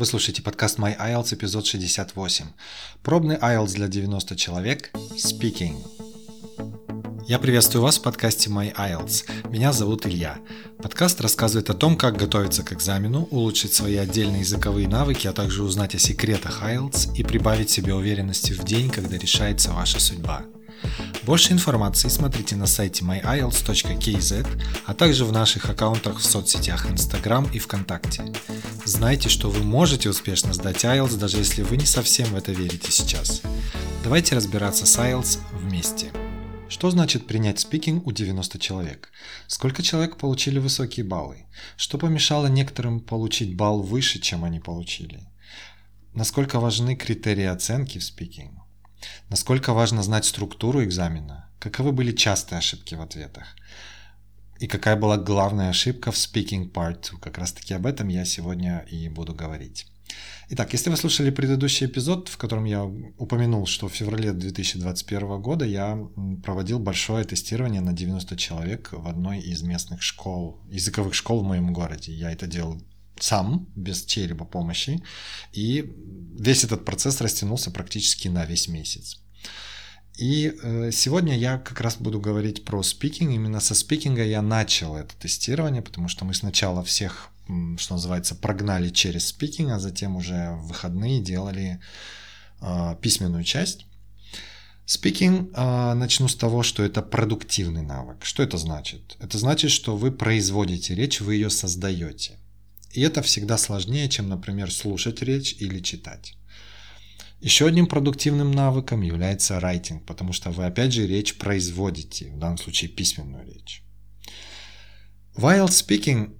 Вы слушаете подкаст My IELTS, эпизод 68. Пробный IELTS для 90 человек. Speaking. Я приветствую вас в подкасте My IELTS. Меня зовут Илья. Подкаст рассказывает о том, как готовиться к экзамену, улучшить свои отдельные языковые навыки, а также узнать о секретах IELTS и прибавить себе уверенности в день, когда решается ваша судьба. Больше информации смотрите на сайте myielts.kz, а также в наших аккаунтах в соцсетях Instagram и ВКонтакте. Знайте, что вы можете успешно сдать IELTS, даже если вы не совсем в это верите сейчас. Давайте разбираться с IELTS вместе. Что значит принять спикинг у 90 человек? Сколько человек получили высокие баллы? Что помешало некоторым получить балл выше, чем они получили? Насколько важны критерии оценки в спикинг? Насколько важно знать структуру экзамена? Каковы были частые ошибки в ответах? И какая была главная ошибка в Speaking Part 2? Как раз таки об этом я сегодня и буду говорить. Итак, если вы слушали предыдущий эпизод, в котором я упомянул, что в феврале 2021 года я проводил большое тестирование на 90 человек в одной из местных школ, языковых школ в моем городе. Я это делал сам, без чьей-либо помощи, и весь этот процесс растянулся практически на весь месяц. И э, сегодня я как раз буду говорить про спикинг. Именно со спикинга я начал это тестирование, потому что мы сначала всех, что называется, прогнали через спикинг, а затем уже в выходные делали э, письменную часть. Спикинг, э, начну с того, что это продуктивный навык. Что это значит? Это значит, что вы производите речь, вы ее создаете. И это всегда сложнее, чем, например, слушать речь или читать. Еще одним продуктивным навыком является writing, потому что вы опять же речь производите, в данном случае письменную речь. IELTS Speaking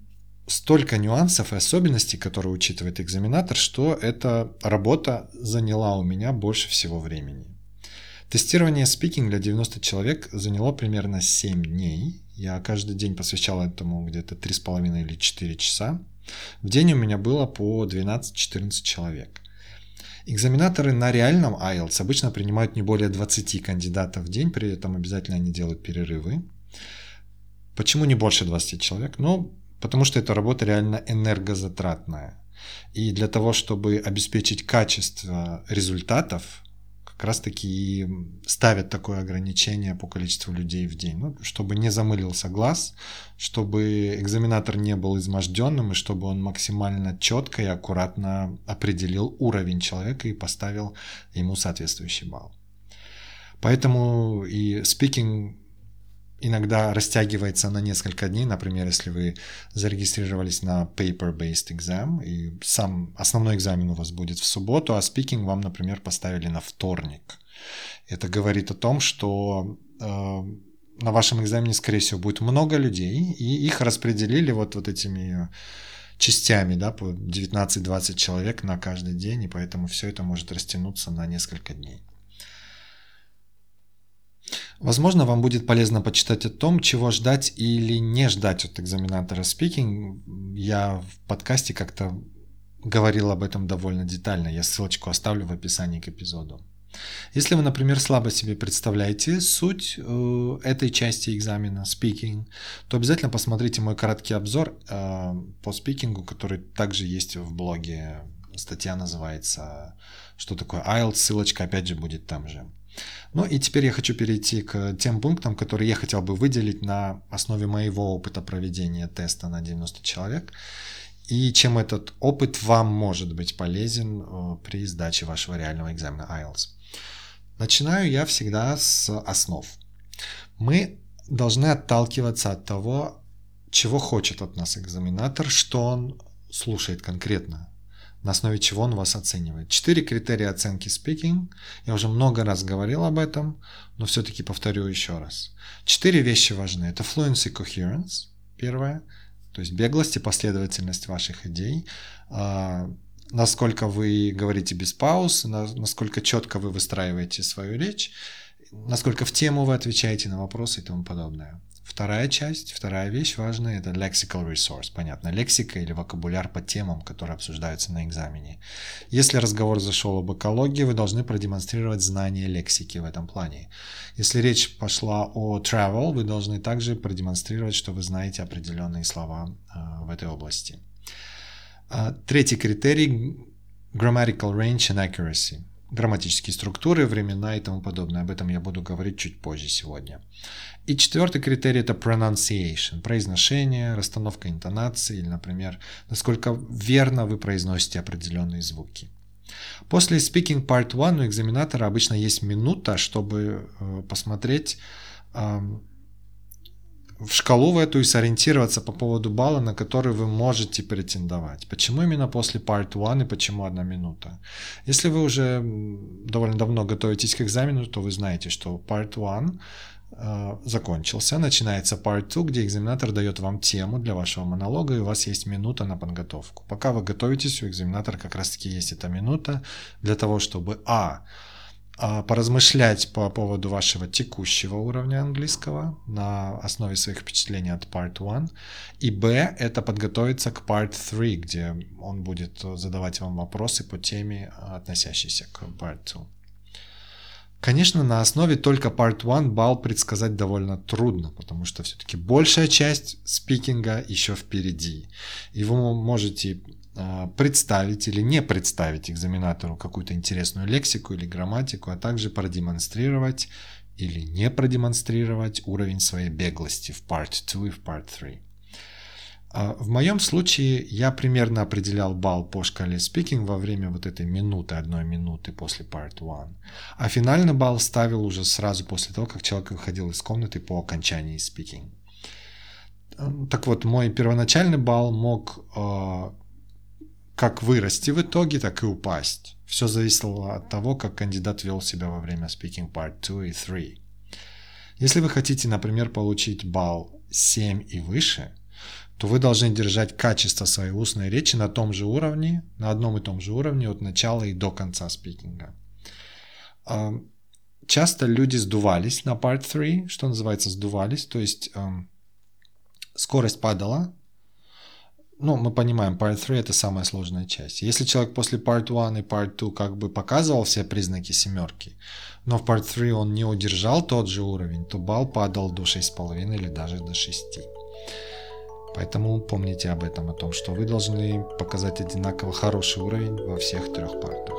столько нюансов и особенностей, которые учитывает экзаменатор, что эта работа заняла у меня больше всего времени. Тестирование speaking для 90 человек заняло примерно 7 дней. Я каждый день посвящал этому где-то 3,5 или 4 часа. В день у меня было по 12-14 человек. Экзаменаторы на реальном IELTS обычно принимают не более 20 кандидатов в день, при этом обязательно они делают перерывы. Почему не больше 20 человек? Ну, потому что эта работа реально энергозатратная. И для того, чтобы обеспечить качество результатов, как раз таки ставят такое ограничение по количеству людей в день, ну, чтобы не замылился глаз, чтобы экзаменатор не был изможденным и чтобы он максимально четко и аккуратно определил уровень человека и поставил ему соответствующий балл. Поэтому и speaking иногда растягивается на несколько дней. Например, если вы зарегистрировались на paper-based exam, и сам основной экзамен у вас будет в субботу, а speaking вам, например, поставили на вторник. Это говорит о том, что э, на вашем экзамене, скорее всего, будет много людей, и их распределили вот, вот этими частями, да, по 19-20 человек на каждый день, и поэтому все это может растянуться на несколько дней. Возможно, вам будет полезно почитать о том, чего ждать или не ждать от экзаменатора speaking. Я в подкасте как-то говорил об этом довольно детально. Я ссылочку оставлю в описании к эпизоду. Если вы, например, слабо себе представляете суть э, этой части экзамена speaking, то обязательно посмотрите мой короткий обзор э, по спикингу, который также есть в блоге. Статья называется «Что такое IELTS?». Ссылочка опять же будет там же. Ну и теперь я хочу перейти к тем пунктам, которые я хотел бы выделить на основе моего опыта проведения теста на 90 человек и чем этот опыт вам может быть полезен э, при сдаче вашего реального экзамена IELTS. Начинаю я всегда с основ. Мы должны отталкиваться от того, чего хочет от нас экзаменатор, что он слушает конкретно на основе чего он вас оценивает. Четыре критерия оценки speaking. Я уже много раз говорил об этом, но все-таки повторю еще раз. Четыре вещи важны. Это fluency coherence, первое, то есть беглость и последовательность ваших идей, а, насколько вы говорите без пауз, насколько четко вы выстраиваете свою речь, насколько в тему вы отвечаете на вопросы и тому подобное. Вторая часть, вторая вещь важная, это lexical resource. Понятно, лексика или вокабуляр по темам, которые обсуждаются на экзамене. Если разговор зашел об экологии, вы должны продемонстрировать знание лексики в этом плане. Если речь пошла о travel, вы должны также продемонстрировать, что вы знаете определенные слова э, в этой области. А, третий критерий grammatical range and accuracy. Грамматические структуры, времена и тому подобное. Об этом я буду говорить чуть позже сегодня. И четвертый критерий это pronunciation, произношение, расстановка интонации или, например, насколько верно вы произносите определенные звуки. После Speaking Part 1 у экзаменатора обычно есть минута, чтобы э, посмотреть в шкалу в эту и сориентироваться по поводу балла, на который вы можете претендовать. Почему именно после Part 1 и почему одна минута? Если вы уже довольно давно готовитесь к экзамену, то вы знаете, что Part 1 э, закончился, начинается Part 2, где экзаменатор дает вам тему для вашего монолога, и у вас есть минута на подготовку. Пока вы готовитесь, у экзаменатора как раз-таки есть эта минута для того, чтобы а, поразмышлять по поводу вашего текущего уровня английского на основе своих впечатлений от Part 1. И Б – это подготовиться к Part 3, где он будет задавать вам вопросы по теме, относящейся к Part 2. Конечно, на основе только Part 1 балл предсказать довольно трудно, потому что все-таки большая часть спикинга еще впереди. И вы можете а, представить или не представить экзаменатору какую-то интересную лексику или грамматику, а также продемонстрировать или не продемонстрировать уровень своей беглости в Part 2 и в Part 3. А, в моем случае я примерно определял балл по шкале speaking во время вот этой минуты, одной минуты после Part 1. А финальный балл ставил уже сразу после того, как человек выходил из комнаты по окончании speaking. Так вот, мой первоначальный балл мог а, как вырасти в итоге, так и упасть. Все зависело от того, как кандидат вел себя во время Speaking Part 2 и 3. Если вы хотите, например, получить балл 7 и выше, то вы должны держать качество своей устной речи на том же уровне, на одном и том же уровне от начала и до конца спикинга. А, часто люди сдувались на Part 3, что называется сдувались, то есть скорость падала, ну, мы понимаем, Part 3 это самая сложная часть. Если человек после Part 1 и Part 2 как бы показывал все признаки семерки, но в Part 3 он не удержал тот же уровень, то балл падал до 6,5 или даже до 6. Поэтому помните об этом, о том, что вы должны показать одинаково хороший уровень во всех трех партах.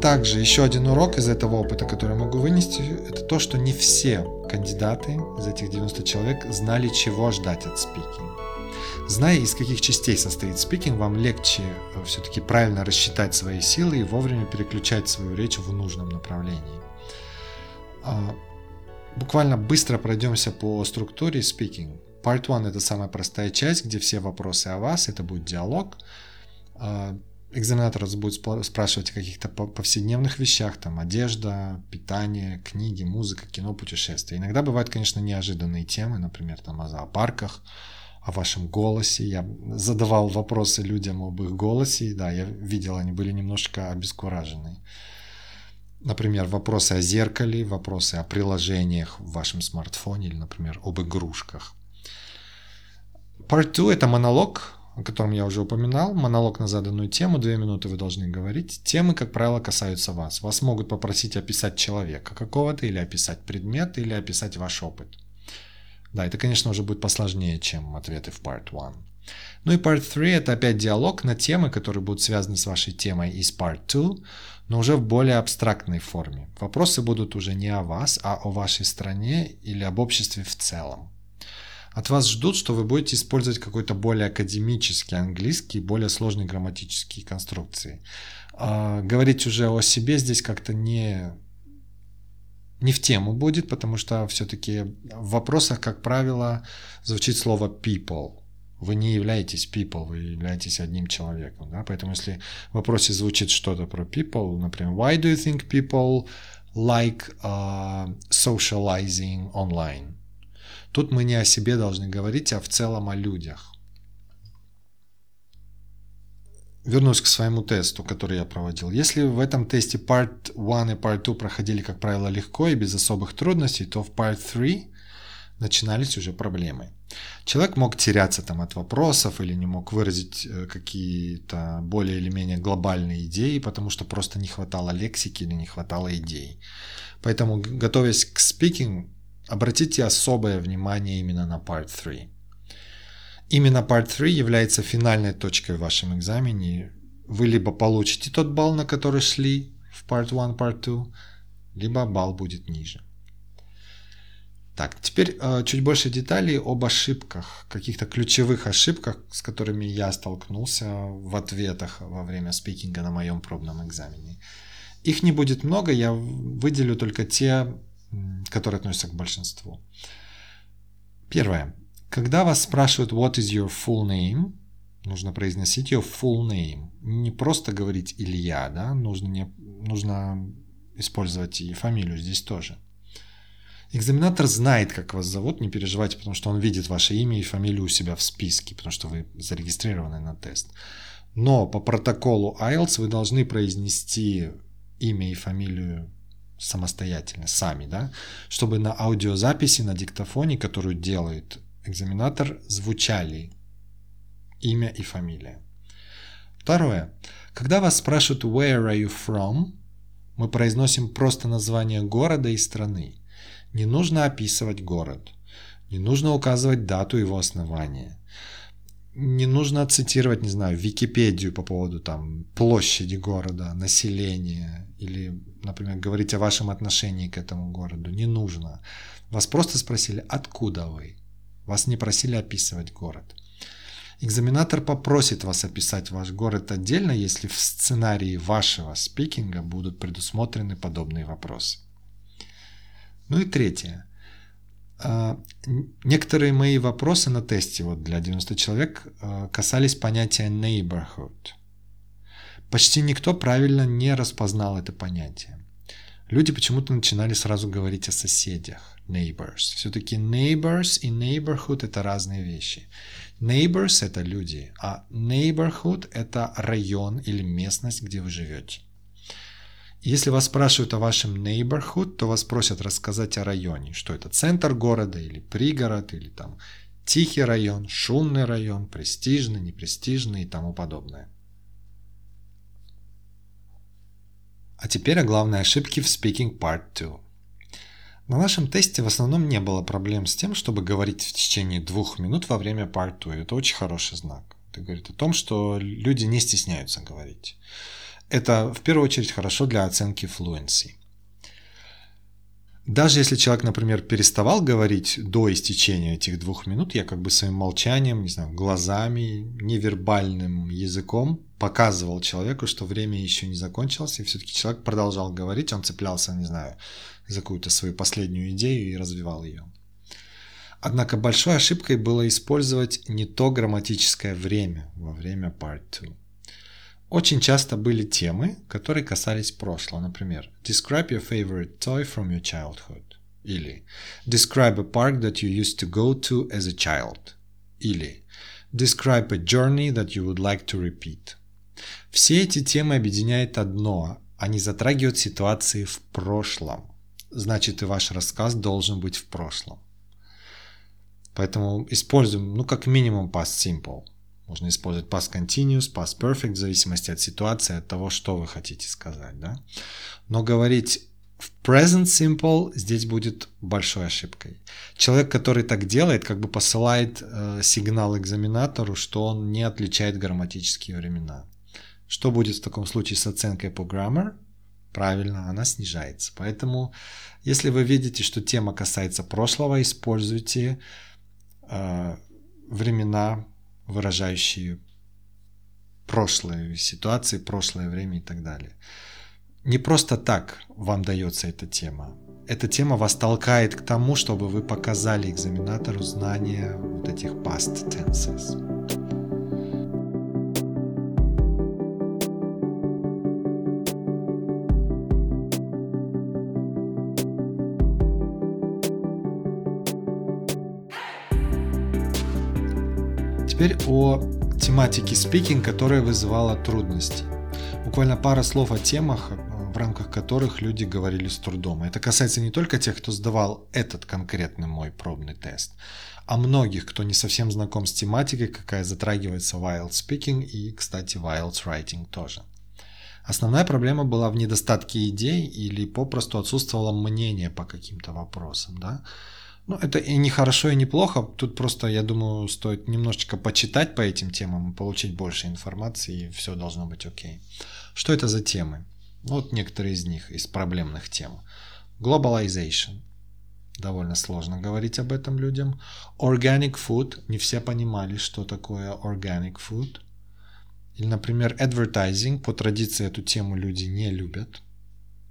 Также еще один урок из этого опыта, который я могу вынести, это то, что не все кандидаты из этих 90 человек знали, чего ждать от спикинга. Зная, из каких частей состоит спикинг, вам легче э, все-таки правильно рассчитать свои силы и вовремя переключать свою речь в нужном направлении. А, буквально быстро пройдемся по структуре спикинг. Part 1 это самая простая часть, где все вопросы о вас, это будет диалог. Экзаменатор будет спрашивать о каких-то повседневных вещах, там одежда, питание, книги, музыка, кино, путешествия. Иногда бывают, конечно, неожиданные темы, например, там о зоопарках, о вашем голосе. Я задавал вопросы людям об их голосе, да, я видел, они были немножко обескуражены. Например, вопросы о зеркале, вопросы о приложениях в вашем смартфоне или, например, об игрушках. Part 2 – это монолог, о котором я уже упоминал, монолог на заданную тему, две минуты вы должны говорить. Темы, как правило, касаются вас. Вас могут попросить описать человека какого-то, или описать предмет, или описать ваш опыт. Да, это, конечно, уже будет посложнее, чем ответы в Part 1. Ну и Part 3 это опять диалог на темы, которые будут связаны с вашей темой из Part 2, но уже в более абстрактной форме. Вопросы будут уже не о вас, а о вашей стране или об обществе в целом. От вас ждут, что вы будете использовать какой-то более академический английский, более сложные грамматические конструкции. А говорить уже о себе здесь как-то не, не в тему будет, потому что все-таки в вопросах, как правило, звучит слово people. Вы не являетесь people, вы являетесь одним человеком. Да? Поэтому если в вопросе звучит что-то про people, например, why do you think people like uh, socializing online? Тут мы не о себе должны говорить, а в целом о людях. вернусь к своему тесту, который я проводил. Если в этом тесте Part 1 и Part 2 проходили, как правило, легко и без особых трудностей, то в Part 3 начинались уже проблемы. Человек мог теряться там от вопросов или не мог выразить э, какие-то более или менее глобальные идеи, потому что просто не хватало лексики или не хватало идей. Поэтому, готовясь к speaking, обратите особое внимание именно на Part 3. Именно Part 3 является финальной точкой в вашем экзамене. Вы либо получите тот балл, на который шли в Part 1, Part 2, либо балл будет ниже. Так, теперь э, чуть больше деталей об ошибках, каких-то ключевых ошибках, с которыми я столкнулся в ответах во время спикинга на моем пробном экзамене. Их не будет много, я выделю только те, которые относятся к большинству. Первое. Когда вас спрашивают what is your full name, нужно произносить ее full name. Не просто говорить Илья, да, нужно, не, нужно использовать и фамилию здесь тоже. Экзаменатор знает, как вас зовут, не переживайте, потому что он видит ваше имя и фамилию у себя в списке, потому что вы зарегистрированы на тест. Но по протоколу IELTS вы должны произнести имя и фамилию самостоятельно, сами, да, чтобы на аудиозаписи, на диктофоне, которую делает экзаменатор, звучали имя и фамилия. Второе. Когда вас спрашивают «Where are you from?», мы произносим просто название города и страны. Не нужно описывать город. Не нужно указывать дату его основания. Не нужно цитировать, не знаю, Википедию по поводу там площади города, населения или, например, говорить о вашем отношении к этому городу. Не нужно. Вас просто спросили, откуда вы. Вас не просили описывать город. Экзаменатор попросит вас описать ваш город отдельно, если в сценарии вашего спикинга будут предусмотрены подобные вопросы. Ну и третье. А, некоторые мои вопросы на тесте вот для 90 человек а, касались понятия neighborhood. Почти никто правильно не распознал это понятие. Люди почему-то начинали сразу говорить о соседях, neighbors. Все-таки neighbors и neighborhood это разные вещи. Neighbors это люди, а neighborhood это район или местность, где вы живете. Если вас спрашивают о вашем neighborhood, то вас просят рассказать о районе, что это центр города или пригород, или там тихий район, шумный район, престижный, непрестижный и тому подобное. А теперь о главной ошибке в Speaking Part 2. На нашем тесте в основном не было проблем с тем, чтобы говорить в течение двух минут во время Part 2. Это очень хороший знак. Это говорит о том, что люди не стесняются говорить. Это в первую очередь хорошо для оценки fluency. Даже если человек, например, переставал говорить до истечения этих двух минут, я как бы своим молчанием, не знаю, глазами, невербальным языком показывал человеку, что время еще не закончилось, и все-таки человек продолжал говорить, он цеплялся, не знаю, за какую-то свою последнюю идею и развивал ее. Однако большой ошибкой было использовать не то грамматическое время во время part 2. Очень часто были темы, которые касались прошлого. Например, Describe your favorite toy from your childhood. Или Describe a park that you used to go to as a child. Или Describe a journey that you would like to repeat. Все эти темы объединяет одно. Они затрагивают ситуации в прошлом. Значит, и ваш рассказ должен быть в прошлом. Поэтому используем, ну, как минимум past simple. Можно использовать past continuous, past perfect, в зависимости от ситуации, от того, что вы хотите сказать. Да? Но говорить в present simple здесь будет большой ошибкой. Человек, который так делает, как бы посылает э, сигнал экзаменатору, что он не отличает грамматические времена. Что будет в таком случае с оценкой по grammar? Правильно, она снижается. Поэтому, если вы видите, что тема касается прошлого, используйте э, времена выражающие прошлые ситуации, прошлое время и так далее. Не просто так вам дается эта тема. Эта тема вас толкает к тому, чтобы вы показали экзаменатору знания вот этих past tenses. Теперь о тематики speaking, которая вызывала трудности. Буквально пара слов о темах, в рамках которых люди говорили с трудом. Это касается не только тех, кто сдавал этот конкретный мой пробный тест, а многих, кто не совсем знаком с тематикой, какая затрагивается в IELTS Speaking и, кстати, IELTS Writing тоже. Основная проблема была в недостатке идей или попросту отсутствовало мнение по каким-то вопросам. Да? Ну, это и не хорошо, и не плохо. Тут просто, я думаю, стоит немножечко почитать по этим темам, получить больше информации, и все должно быть окей. Что это за темы? Вот некоторые из них, из проблемных тем. Globalization. Довольно сложно говорить об этом людям. Organic food. Не все понимали, что такое organic food. Или, например, advertising. По традиции эту тему люди не любят.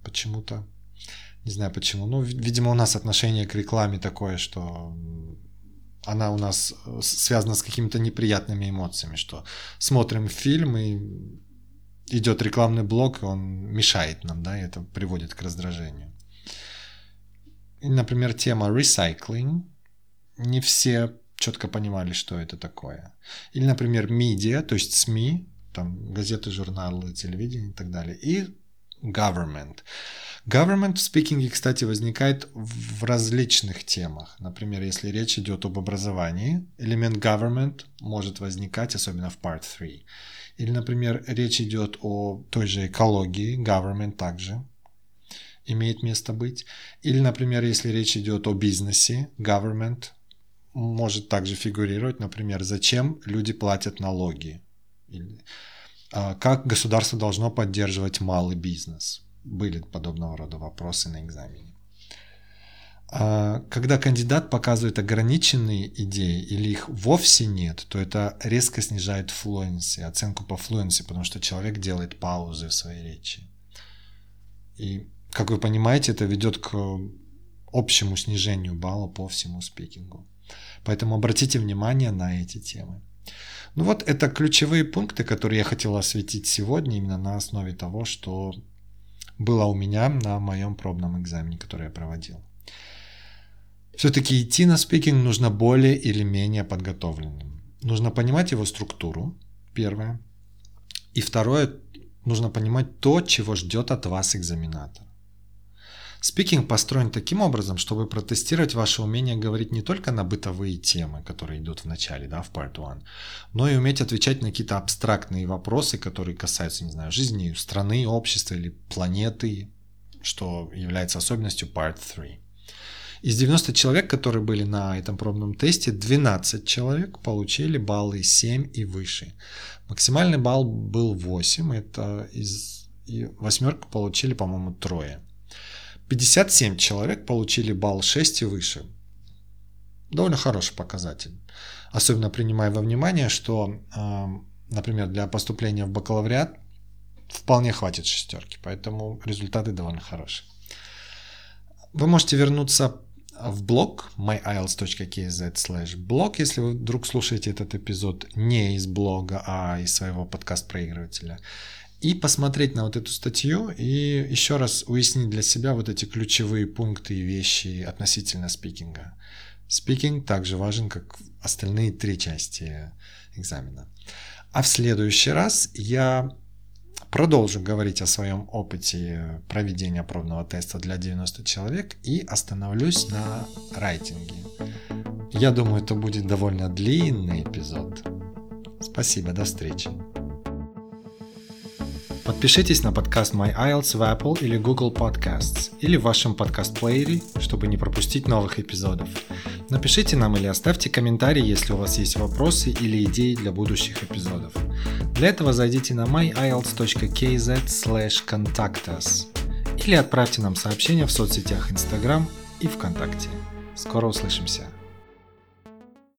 Почему-то. Не знаю почему. Ну, видимо, у нас отношение к рекламе такое, что она у нас э, связана с какими-то неприятными эмоциями, что смотрим фильм и идет рекламный блок, и он мешает нам, да, и это приводит к раздражению. И, например, тема recycling. Не все четко понимали, что это такое. Или, например, медиа, то есть СМИ, там газеты, журналы, телевидение и так далее. И government. Government в спикинге, кстати, возникает в различных темах. Например, если речь идет об образовании, элемент government может возникать, особенно в part 3. Или, например, речь идет о той же экологии, government также имеет место быть. Или, например, если речь идет о бизнесе, government может также фигурировать, например, зачем люди платят налоги. Или, как государство должно поддерживать малый бизнес. Были подобного рода вопросы на экзамене. А, когда кандидат показывает ограниченные идеи или их вовсе нет, то это резко снижает fluency, оценку по fluency, потому что человек делает паузы в своей речи. И, как вы понимаете, это ведет к общему снижению балла по всему спикингу. Поэтому обратите внимание на эти темы. Ну вот это ключевые пункты, которые я хотел осветить сегодня именно на основе того, что было у меня на моем пробном экзамене, который я проводил. Все-таки идти на спикинг нужно более или менее подготовленным. Нужно понимать его структуру, первое. И второе, нужно понимать то, чего ждет от вас экзаменатор. Спикинг построен таким образом, чтобы протестировать ваше умение говорить не только на бытовые темы, которые идут в начале, да, в Part 1, но и уметь отвечать на какие-то абстрактные вопросы, которые касаются, не знаю, жизни страны, общества или планеты, что является особенностью Part 3. Из 90 человек, которые были на этом пробном тесте, 12 человек получили баллы 7 и выше. Максимальный балл был 8, это из и восьмерку получили, по-моему, трое. 57 человек получили балл 6 и выше. Довольно хороший показатель. Особенно принимая во внимание, что, например, для поступления в бакалавриат вполне хватит шестерки, поэтому результаты довольно хорошие. Вы можете вернуться в блог myiles.kz блог, если вы вдруг слушаете этот эпизод не из блога, а из своего подкаст-проигрывателя. И посмотреть на вот эту статью и еще раз уяснить для себя вот эти ключевые пункты и вещи относительно спикинга. Спикинг также важен, как остальные три части экзамена. А в следующий раз я Продолжу говорить о своем опыте проведения пробного теста для 90 человек и остановлюсь на райтинге. Я думаю, это будет довольно длинный эпизод. Спасибо, до встречи. Подпишитесь на подкаст My IELTS в Apple или Google Podcasts или в вашем подкаст-плеере, чтобы не пропустить новых эпизодов. Напишите нам или оставьте комментарий, если у вас есть вопросы или идеи для будущих эпизодов. Для этого зайдите на myielts.kz contact us или отправьте нам сообщение в соцсетях Instagram и ВКонтакте. Скоро услышимся!